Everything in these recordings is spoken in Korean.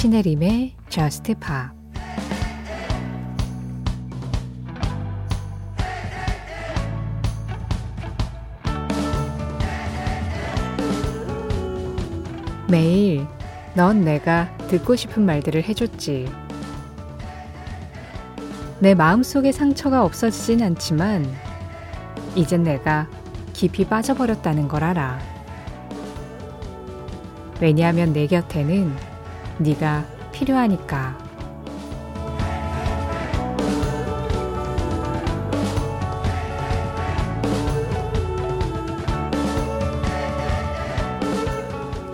신혜림의 Just Pop 매일 넌 내가 듣고 싶은 말들을 해줬지. 내 마음속에 상처가 없어지진 않지만 이젠 내가 깊이 빠져버렸다는 걸 알아. 왜냐하면 내 곁에는 네가 필요하니까.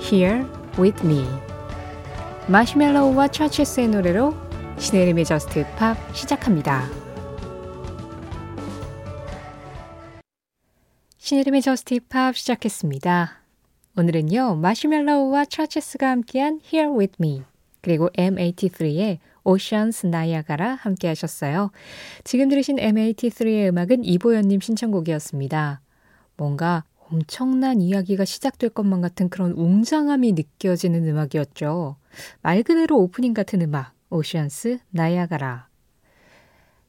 Here with me. 마시멜로우와 처치스의 노래로 신혜림의 저스트 팝 시작합니다. 신혜림의 Just Pop 시작했습니다. 오늘은요, Marshmello와 CHVRCHES가 함께한 Here With Me, 그리고 M83의 Oceans Niagara 함께 하셨어요. 지금 들으신 M83의 음악은 이보연님 신청곡이었습니다. 뭔가 엄청난 이야기가 시작될 것만 같은 그런 웅장함이 느껴지는 음악이었죠. 말 그대로 오프닝 같은 음악, Oceans, Niagara.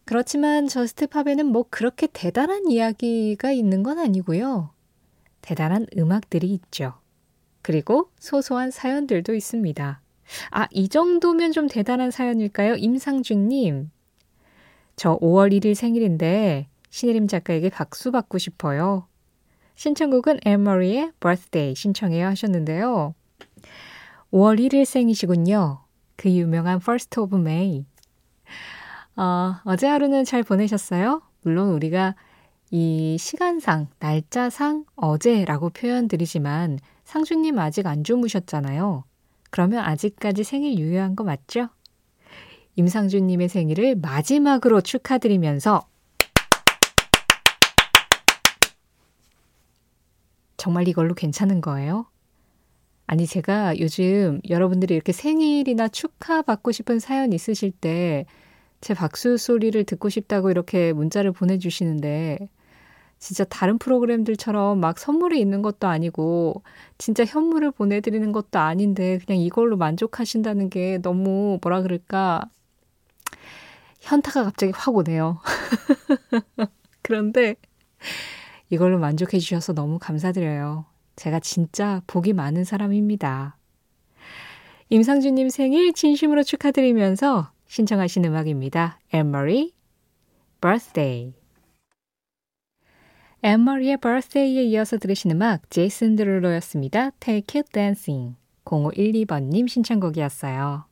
그렇지만 저스트 팝에는 뭐 그렇게 대단한 이야기가 있는 건 아니고요. 대단한 음악들이 있죠. 그리고 소소한 사연들도 있습니다. 아, 이 정도면 좀 대단한 사연일까요? 임상준님. 저 5월 1일 생일인데 신혜림 작가에게 박수 받고 싶어요. 신청곡은 엠머리의 Birthday 신청해요 하셨는데요. 5월 1일 생이시군요. 그 유명한 First of May. 어, 어제 하루는 잘 보내셨어요? 물론 우리가 이 시간상, 날짜상 어제라고 표현 드리지만 상주님 아직 안 주무셨잖아요. 그러면 아직까지 생일 유효한 거 맞죠? 임상준님의 생일을 마지막으로 축하드리면서 정말 이걸로 괜찮은 거예요? 아니, 제가 요즘 여러분들이 이렇게 생일이나 축하받고 싶은 사연 있으실 때 제 박수 소리를 듣고 싶다고 이렇게 문자를 보내주시는데 진짜 다른 프로그램들처럼 막 선물이 있는 것도 아니고 진짜 현물을 보내드리는 것도 아닌데 그냥 이걸로 만족하신다는 게 너무 뭐라 그럴까 현타가 갑자기 확 오네요. 그런데 이걸로 만족해 주셔서 너무 감사드려요. 제가 진짜 복이 많은 사람입니다. 임상준님 생일 진심으로 축하드리면서 신청하신 음악입니다. Anne-Marie, Birthday. Anne-Marie의 Birthday에 이어서 들으신 음악 Jason Derulo였습니다. Take You Dancing. 0512번님 신청곡이었어요.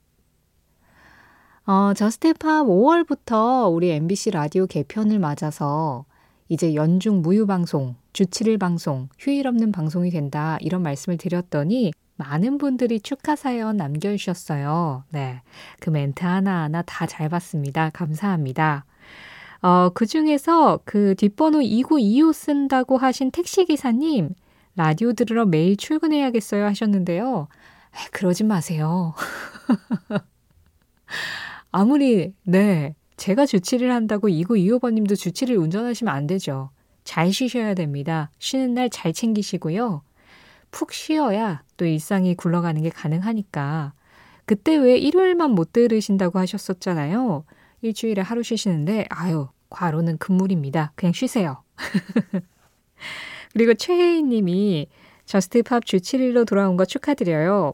어, Just Pop 5월부터 우리 MBC 라디오 개편을 맞아서 이제 연중 무휴방송, 주 7일 방송, 휴일 없는 방송이 된다. 이런 말씀을 드렸더니 많은 분들이 축하 사연 남겨주셨어요. 네. 그 멘트 하나하나 다 잘 봤습니다. 감사합니다. 어, 그 중에서 그 뒷번호 2925 쓴다고 하신 택시기사님, 라디오 들으러 매일 출근해야겠어요 하셨는데요. 에이, 그러지 마세요. 아무리, 네. 제가 주 7일을 한다고 2925번님도 주 7일을 운전하시면 안 되죠. 잘 쉬셔야 됩니다. 쉬는 날 잘 챙기시고요. 푹 쉬어야 또 일상이 굴러가는 게 가능하니까. 그때 왜 일요일만 못 들으신다고 하셨었잖아요. 일주일에 하루 쉬시는데, 아유, 과로는 금물입니다. 그냥 쉬세요. 그리고 최혜인 님이 Just Pop 주 7일로 돌아온 거 축하드려요.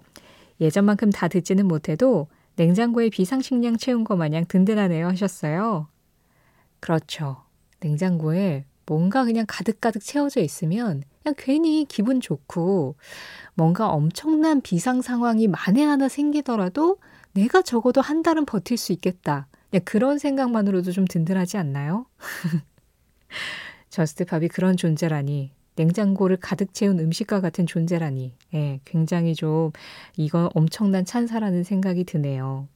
예전만큼 다 듣지는 못해도 냉장고에 비상식량 채운 것 마냥 든든하네요 하셨어요. 그렇죠. 냉장고에 뭔가 그냥 가득가득 채워져 있으면 그냥 괜히 기분 좋고 뭔가 엄청난 비상 상황이 만에 하나 생기더라도 내가 적어도 한 달은 버틸 수 있겠다. 그냥 그런 생각만으로도 좀 든든하지 않나요? Just Pop이 그런 존재라니 냉장고를 가득 채운 음식과 같은 존재라니, 예, 굉장히 좀 이건 엄청난 찬사라는 생각이 드네요.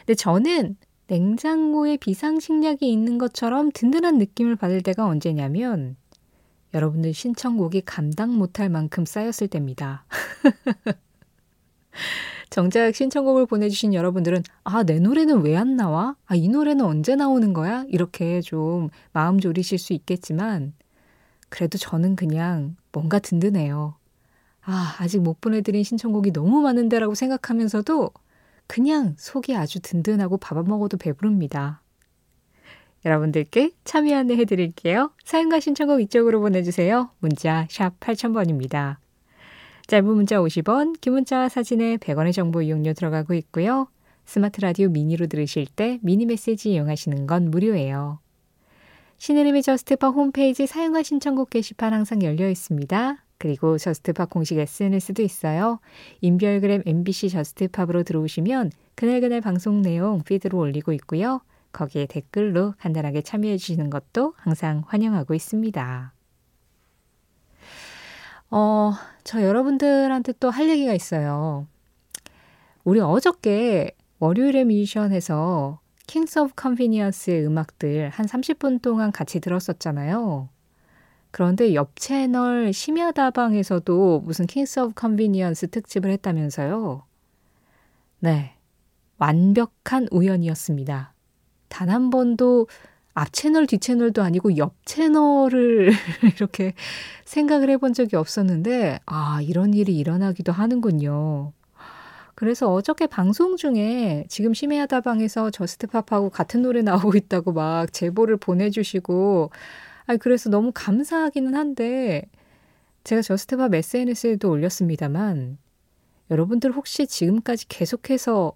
근데 저는 냉장고에 비상식량이 있는 것처럼 든든한 느낌을 받을 때가 언제냐면 여러분들 신청곡이 감당 못할 만큼 쌓였을 때입니다. 정작 신청곡을 보내주신 여러분들은 아, 내 노래는 왜 안 나와? 아, 이 노래는 언제 나오는 거야? 이렇게 좀 마음 졸이실 수 있겠지만 그래도 저는 그냥 뭔가 든든해요. 아, 아직 못 보내드린 신청곡이 너무 많은데라고 생각하면서도 그냥 속이 아주 든든하고 밥 안 먹어도 배부릅니다. 여러분들께 참여 안내 해드릴게요. 사연과 신청곡 이쪽으로 보내주세요. 문자 샵 8000번입니다. 짧은 문자 50원, 긴 문자 사진에 100원의 정보 이용료 들어가고 있고요. 스마트 라디오 미니로 들으실 때 미니 메시지 이용하시는 건 무료예요. 신혜림의 Just Pop 홈페이지 사연과 신청곡 게시판 항상 열려 있습니다. 그리고 Just Pop 공식 SNS도 있어요. 인별그램 MBC Just Pop으로 들어오시면 그날그날 방송 내용 피드로 올리고 있고요. 거기에 댓글로 간단하게 참여해 주시는 것도 항상 환영하고 있습니다. 어, 저 여러분들한테 또 할 얘기가 있어요. 우리 어저께 월요일의 뮤지션에서 Kings of Convenience의 음악들 한 30분 동안 같이 들었었잖아요. 그런데 옆 채널 심야다방에서도 무슨 Kings of Convenience 특집을 했다면서요. 네. 완벽한 우연이었습니다. 단 한 번도 앞 채널, 뒷 채널도 아니고 옆 채널을 이렇게 생각을 해본 적이 없었는데, 아, 이런 일이 일어나기도 하는군요. 그래서 어저께 방송 중에 지금 심야다방에서 Just Pop하고 같은 노래 나오고 있다고 막 제보를 보내주시고, 아 그래서 너무 감사하기는 한데, 제가 Just Pop SNS에도 올렸습니다만, 여러분들 혹시 지금까지 계속해서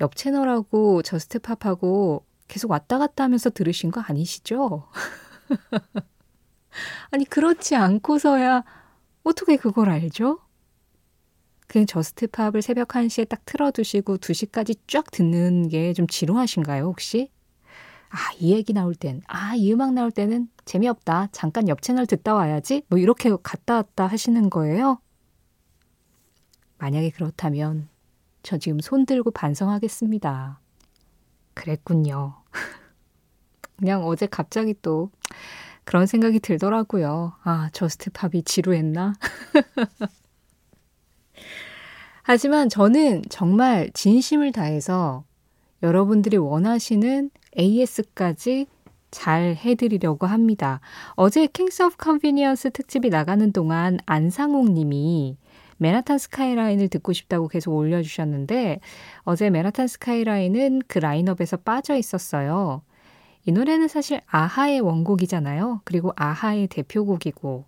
옆 채널하고 Just Pop하고 계속 왔다 갔다 하면서 들으신 거 아니시죠? 아니, 그렇지 않고서야 어떻게 그걸 알죠? 그냥 저스트팝을 새벽 1시에 딱 틀어두시고 2시까지 쫙 듣는 게 좀 지루하신가요, 혹시? 아, 이 얘기 나올 땐, 아, 이 음악 나올 때는 재미없다. 잠깐 옆 채널 듣다 와야지. 뭐 이렇게 갔다 왔다 하시는 거예요? 만약에 그렇다면 저 지금 손 들고 반성하겠습니다. 그랬군요. 그냥 어제 갑자기 또 그런 생각이 들더라고요. 아, Just Pop이 지루했나? 하지만 저는 정말 진심을 다해서 여러분들이 원하시는 AS까지 잘 해드리려고 합니다. 어제 Kings of Convenience 특집이 나가는 동안 안상욱 님이 Manhattan Skyline을 듣고 싶다고 계속 올려주셨는데 어제 Manhattan Skyline은 그 라인업에서 빠져 있었어요. 이 노래는 사실 a-ha의 원곡이잖아요. 그리고 a-ha의 대표곡이고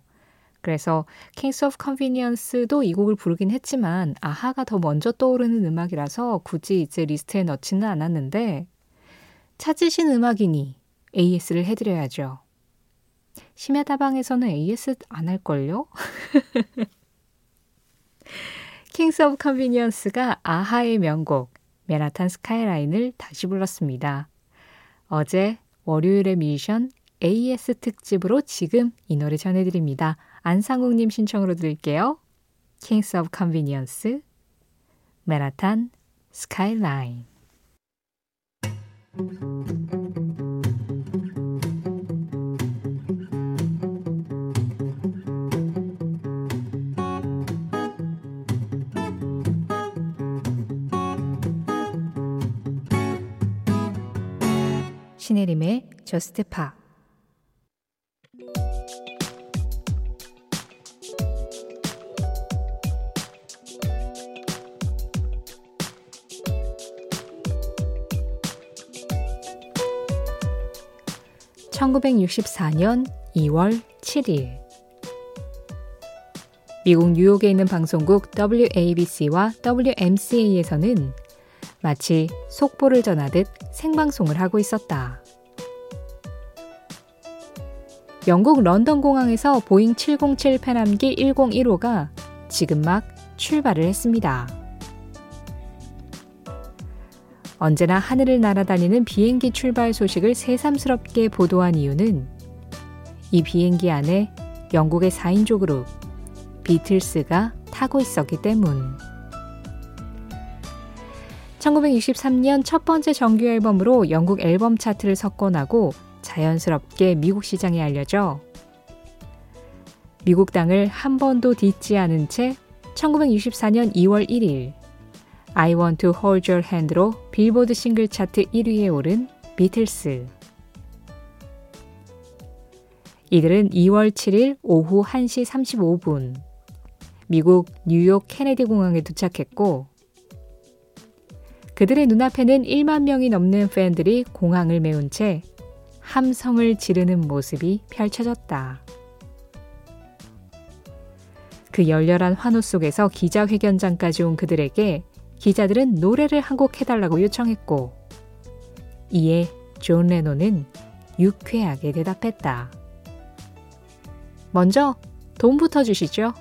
그래서 Kings of Convenience도 이 곡을 부르긴 했지만 a-ha가 더 먼저 떠오르는 음악이라서 굳이 이제 리스트에 넣지는 않았는데 찾으신 음악이니 AS를 해드려야죠. 심야다방에서는 AS 안 할걸요? Kings of Convenience가 a-ha의 명곡 메나탄 스카이라인을 다시 불렀습니다. 어제 월요일의 미션 AS 특집으로 지금 이 노래 전해드립니다. 안상욱님 신청으로 드릴게요. Kings of Convenience, 메라탄, 스카이라인. 신혜림의 저스트 파 1964년 2월 7일. 미국 뉴욕에 있는 방송국 WABC와 WMCA에서는 마치 속보를 전하듯 생방송을 하고 있었다. 영국 런던 공항에서 보잉 707 팬암기 101호가 지금 막 출발을 했습니다. 언제나 하늘을 날아다니는 비행기 출발 소식을 새삼스럽게 보도한 이유는 이 비행기 안에 영국의 4인조 그룹 비틀스가 타고 있었기 때문. 1963년 첫 번째 정규 앨범으로 영국 앨범 차트를 석권하고 자연스럽게 미국 시장에 알려져 미국 땅을 한 번도 딛지 않은 채 1964년 2월 1일 I Want to Hold Your Hand로 빌보드 싱글 차트 1위에 오른 비틀스. 이들은 2월 7일 오후 1시 35분 미국 뉴욕 케네디 공항에 도착했고 그들의 눈앞에는 1만 명이 넘는 팬들이 공항을 메운 채 함성을 지르는 모습이 펼쳐졌다. 그 열렬한 환호 속에서 기자회견장까지 온 그들에게 기자들은 노래를 한 곡 해달라고 요청했고, 이에 존 레논은 유쾌하게 대답했다. 먼저 돈부터 주시죠.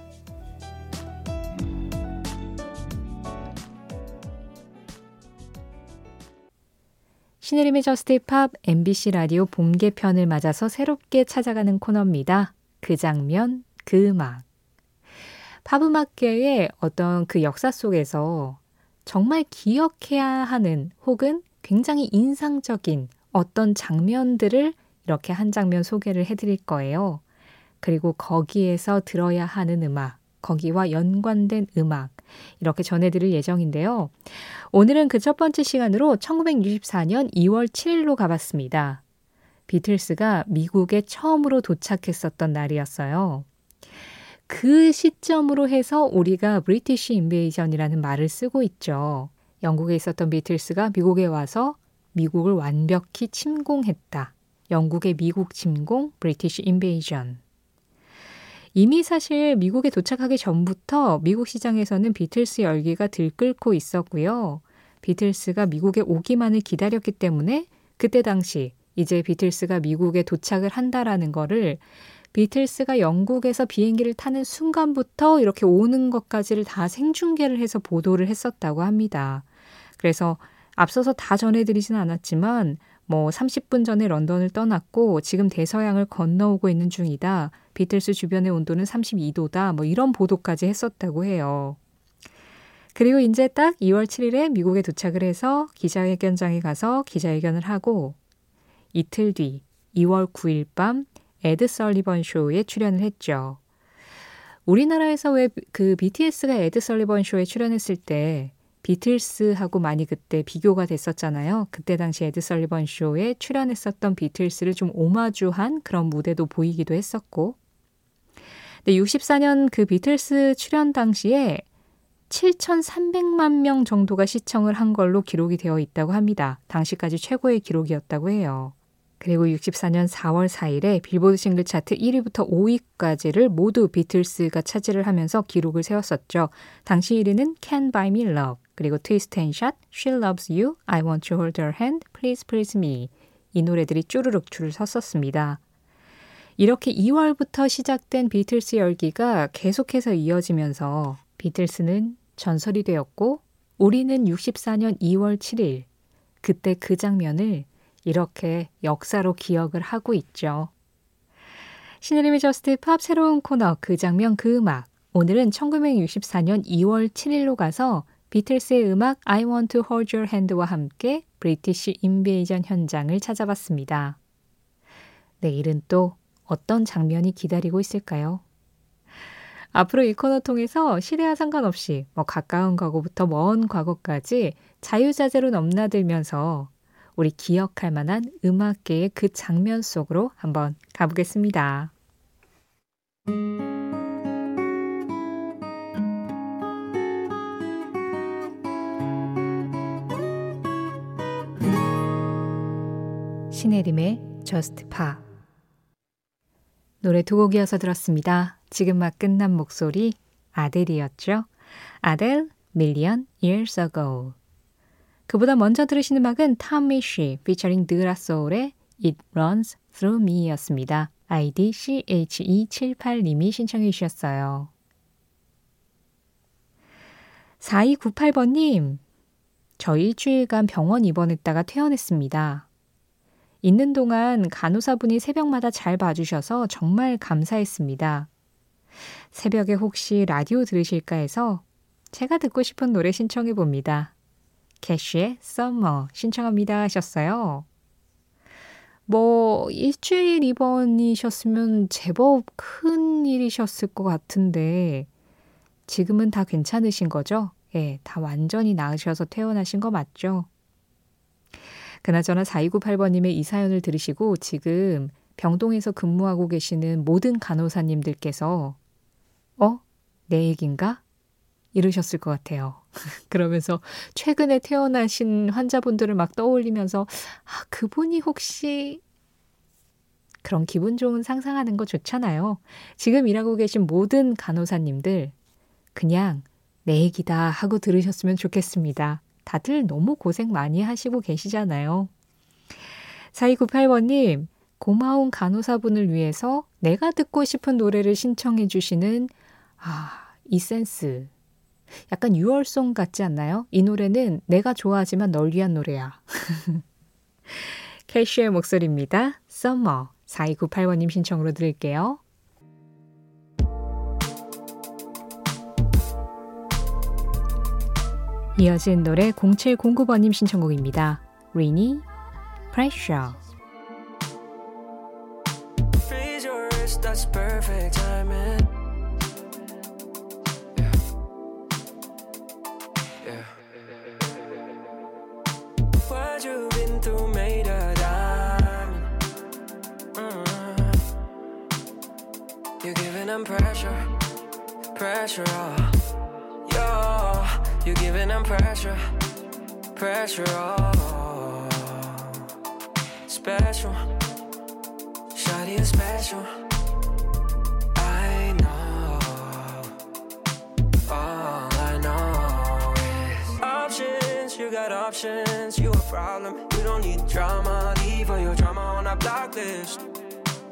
신혜림의 Just Pop MBC 라디오 봄 개편을 맞아서 새롭게 찾아가는 코너입니다. 그 장면, 그 음악. 팝 음악계의 어떤 그 역사 속에서 정말 기억해야 하는 혹은 굉장히 인상적인 어떤 장면들을 이렇게 한 장면 소개를 해드릴 거예요. 그리고 거기에서 들어야 하는 음악, 거기와 연관된 음악, 이렇게 전해드릴 예정인데요. 오늘은 그 첫 번째 시간으로 1964년 2월 7일로 가봤습니다. 비틀스가 미국에 처음으로 도착했었던 날이었어요. 그 시점으로 해서 우리가 브리티시 인베이전이라는 말을 쓰고 있죠. 영국에 있었던 비틀스가 미국에 와서 미국을 완벽히 침공했다. 영국의 미국 침공, British Invasion. 이미 사실 미국에 도착하기 전부터 미국 시장에서는 비틀스 열기가 들끓고 있었고요. 비틀스가 미국에 오기만을 기다렸기 때문에 그때 당시 이제 비틀스가 미국에 도착을 한다라는 거를 비틀스가 영국에서 비행기를 타는 순간부터 이렇게 오는 것까지를 다 생중계를 해서 보도를 했었다고 합니다. 그래서 앞서서 다 전해드리진 않았지만 뭐 30분 전에 런던을 떠났고 지금 대서양을 건너오고 있는 중이다. 비틀스 주변의 온도는 32도다. 뭐 이런 보도까지 했었다고 해요. 그리고 이제 딱 2월 7일에 미국에 도착을 해서 기자회견장에 가서 기자회견을 하고 이틀 뒤 2월 9일 밤 에드 설리번 쇼에 출연을 했죠. 우리나라에서 왜 그 BTS가 에드 설리번 쇼에 출연했을 때 비틀스하고 많이 그때 비교가 됐었잖아요. 그때 당시 에드 설리번 쇼에 출연했었던 비틀스를 좀 오마주한 그런 무대도 보이기도 했었고. 근데 64년 그 비틀스 출연 당시에 7,300만 명 정도가 시청을 한 걸로 기록이 되어 있다고 합니다. 당시까지 최고의 기록이었다고 해요. 그리고 64년 4월 4일에 빌보드 싱글 차트 1위부터 5위까지를 모두 비틀스가 차지를 하면서 기록을 세웠었죠. 당시 1위는 Can Buy Me Love, 그리고 Twist and Shot, She Loves You, I Want to Hold Her Hand, Please Please Me 이 노래들이 쭈르륵 줄을 섰었습니다. 이렇게 2월부터 시작된 비틀스 열기가 계속해서 이어지면서 비틀스는 전설이 되었고 우리는 64년 2월 7일 그때 그 장면을 이렇게 역사로 기억을 하고 있죠. 신혜림의 Just Pop 새로운 코너 그 장면 그 음악 오늘은 1964년 2월 7일로 가서 비틀스의 음악 I Want to Hold Your Hand와 함께 British Invasion 현장을 찾아봤습니다. 내일은 또 어떤 장면이 기다리고 있을까요? 앞으로 이 코너 통해서 시대와 상관없이 뭐 가까운 과거부터 먼 과거까지 자유자재로 넘나들면서 우리 기억할 만한 음악계의 그 장면 속으로 한번 가보겠습니다. 신혜림의 Just Pa 노래 두 곡이어서 들었습니다. 지금 막 끝난 목소리 아델이었죠. 아델, Million Years Ago 그보다 먼저 들으신 음악은 탐미 쉬 피처링 드라소울의 It Runs Through Me였습니다. 아이디 CHE78님이 신청해 주셨어요. 4298번님, 저 일주일간 병원 입원했다가 퇴원했습니다. 있는 동안 간호사분이 새벽마다 잘 봐주셔서 정말 감사했습니다. 새벽에 혹시 라디오 들으실까 해서 제가 듣고 싶은 노래 신청해 봅니다. 캐쉬의 Summer 신청합니다 하셨어요. 뭐 일주일 입원이셨으면 제법 큰 일이셨을 것 같은데 지금은 다 괜찮으신 거죠? 예, 다 완전히 나으셔서 퇴원하신 거 맞죠? 그나저나 4298번님의 이 사연을 들으시고 지금 병동에서 근무하고 계시는 모든 간호사님들께서 어? 내 얘긴가? 이러셨을 것 같아요. 그러면서 최근에 태어나신 환자분들을 막 떠올리면서, 아, 그분이 혹시 그런 기분 좋은 상상하는 거 좋잖아요. 지금 일하고 계신 모든 간호사님들, 그냥 내 얘기다 하고 들으셨으면 좋겠습니다. 다들 너무 고생 많이 하시고 계시잖아요. 4298번님, 고마운 간호사분을 위해서 내가 듣고 싶은 노래를 신청해 주시는, 아, 이 센스. 약간 6월송 같지 않나요? 이 노래는 내가 좋아하지만 널 위한 노래야. 캐시의 목소리입니다. Summer. 4298번님 신청으로 들을게요. 이어진 노래 0709번님 신청곡입니다. Rainy Pressure that's perfect timing. Pressure. Oh. Yo, you're giving them pressure, pressure. Oh. Special. Shawty is special. I know. All I know is options. You got options. You a problem. You don't need drama. Leave all your drama on a block list.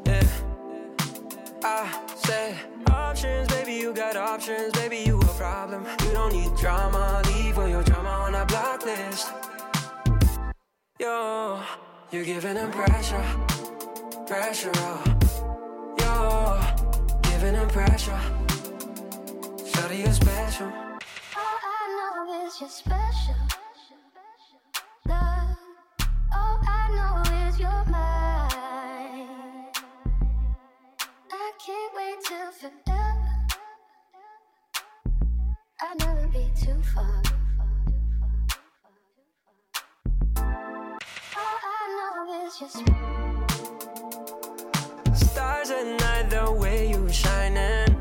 Yeah. I said options. You got options, baby. You a problem. You don't need drama. Leave all your drama on a block list. Yo, you're giving them pressure pressure, oh. Yo, giving them pressure. Shawty, you're special. All I know is you're special. Stars at night, the way you shining.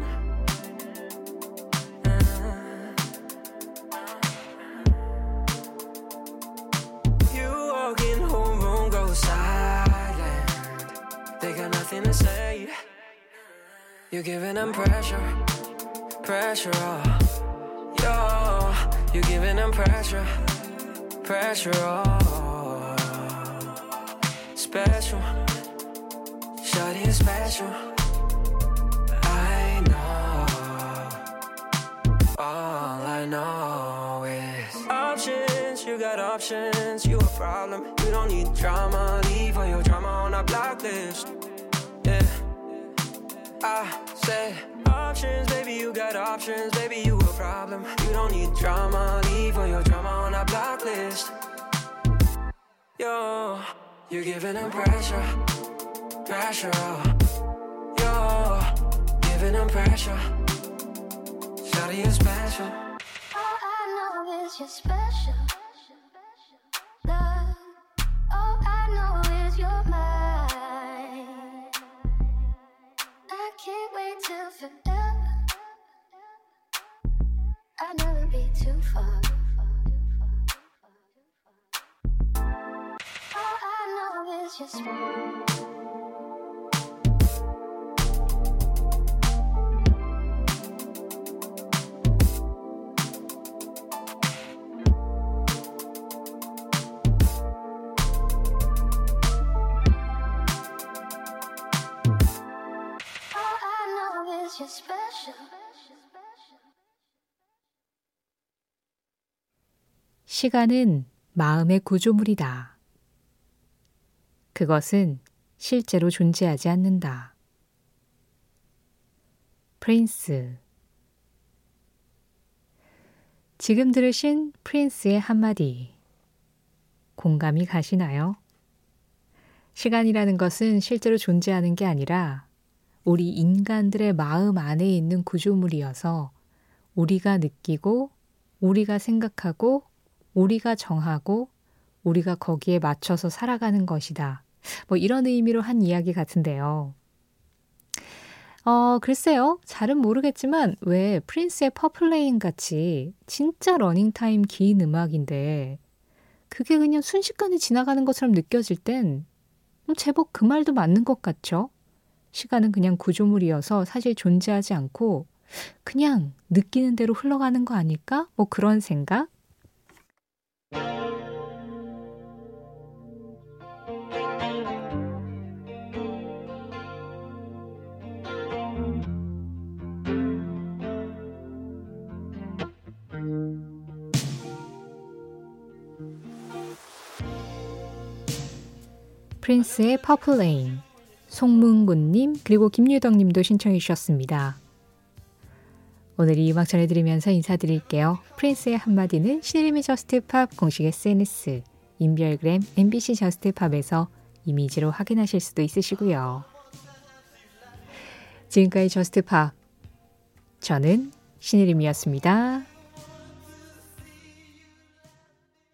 You walk in, whole room goes silent. They got nothing to say. You're giving them pressure, pressure. Oh. Yo, you're giving them pressure, pressure. Oh. Special. Shawty is special. I know. All I know is options. You got options. You a problem. You don't need drama. Leave all your drama on a block list. Yeah. I said options, baby. You got options, baby. You a problem. You don't need drama. Leave all your drama on a block list. Yo, you're giving them pressure pressure. Yo, giving them pressure. Shawty is special. All I know is you're special. Love. All I know is you're mine. I can't wait till forever. Be too far. All I know is just wrong. 시간은 마음의 구조물이다. 그것은 실제로 존재하지 않는다. 프린스 지금 들으신 프린스의 한마디 공감이 가시나요? 시간이라는 것은 실제로 존재하는 게 아니라 우리 인간들의 마음 안에 있는 구조물이어서 우리가 느끼고 우리가 생각하고 우리가 정하고 우리가 거기에 맞춰서 살아가는 것이다. 뭐 이런 의미로 한 이야기 같은데요. 어, 글쎄요. 잘은 모르겠지만 왜 프린스의 Purple Rain 같이 진짜 러닝타임 긴 음악인데 그게 그냥 순식간에 지나가는 것처럼 느껴질 땐 뭐 제법 그 말도 맞는 것 같죠? 시간은 그냥 구조물이어서 사실 존재하지 않고 그냥 느끼는 대로 흘러가는 거 아닐까? 뭐 그런 생각? 프린스의 Purple Rain 송문군님 그리고 김유덕님도 신청해 주셨습니다. 오늘 이 음악 전해드리면서 인사드릴게요. 프린스의 한마디는 신혜림의 Just Pop 공식 SNS 인별그램 MBC Just Pop에서 이미지로 확인하실 수도 있으시고요. 지금까지 Just Pop 저는 신혜림이었습니다.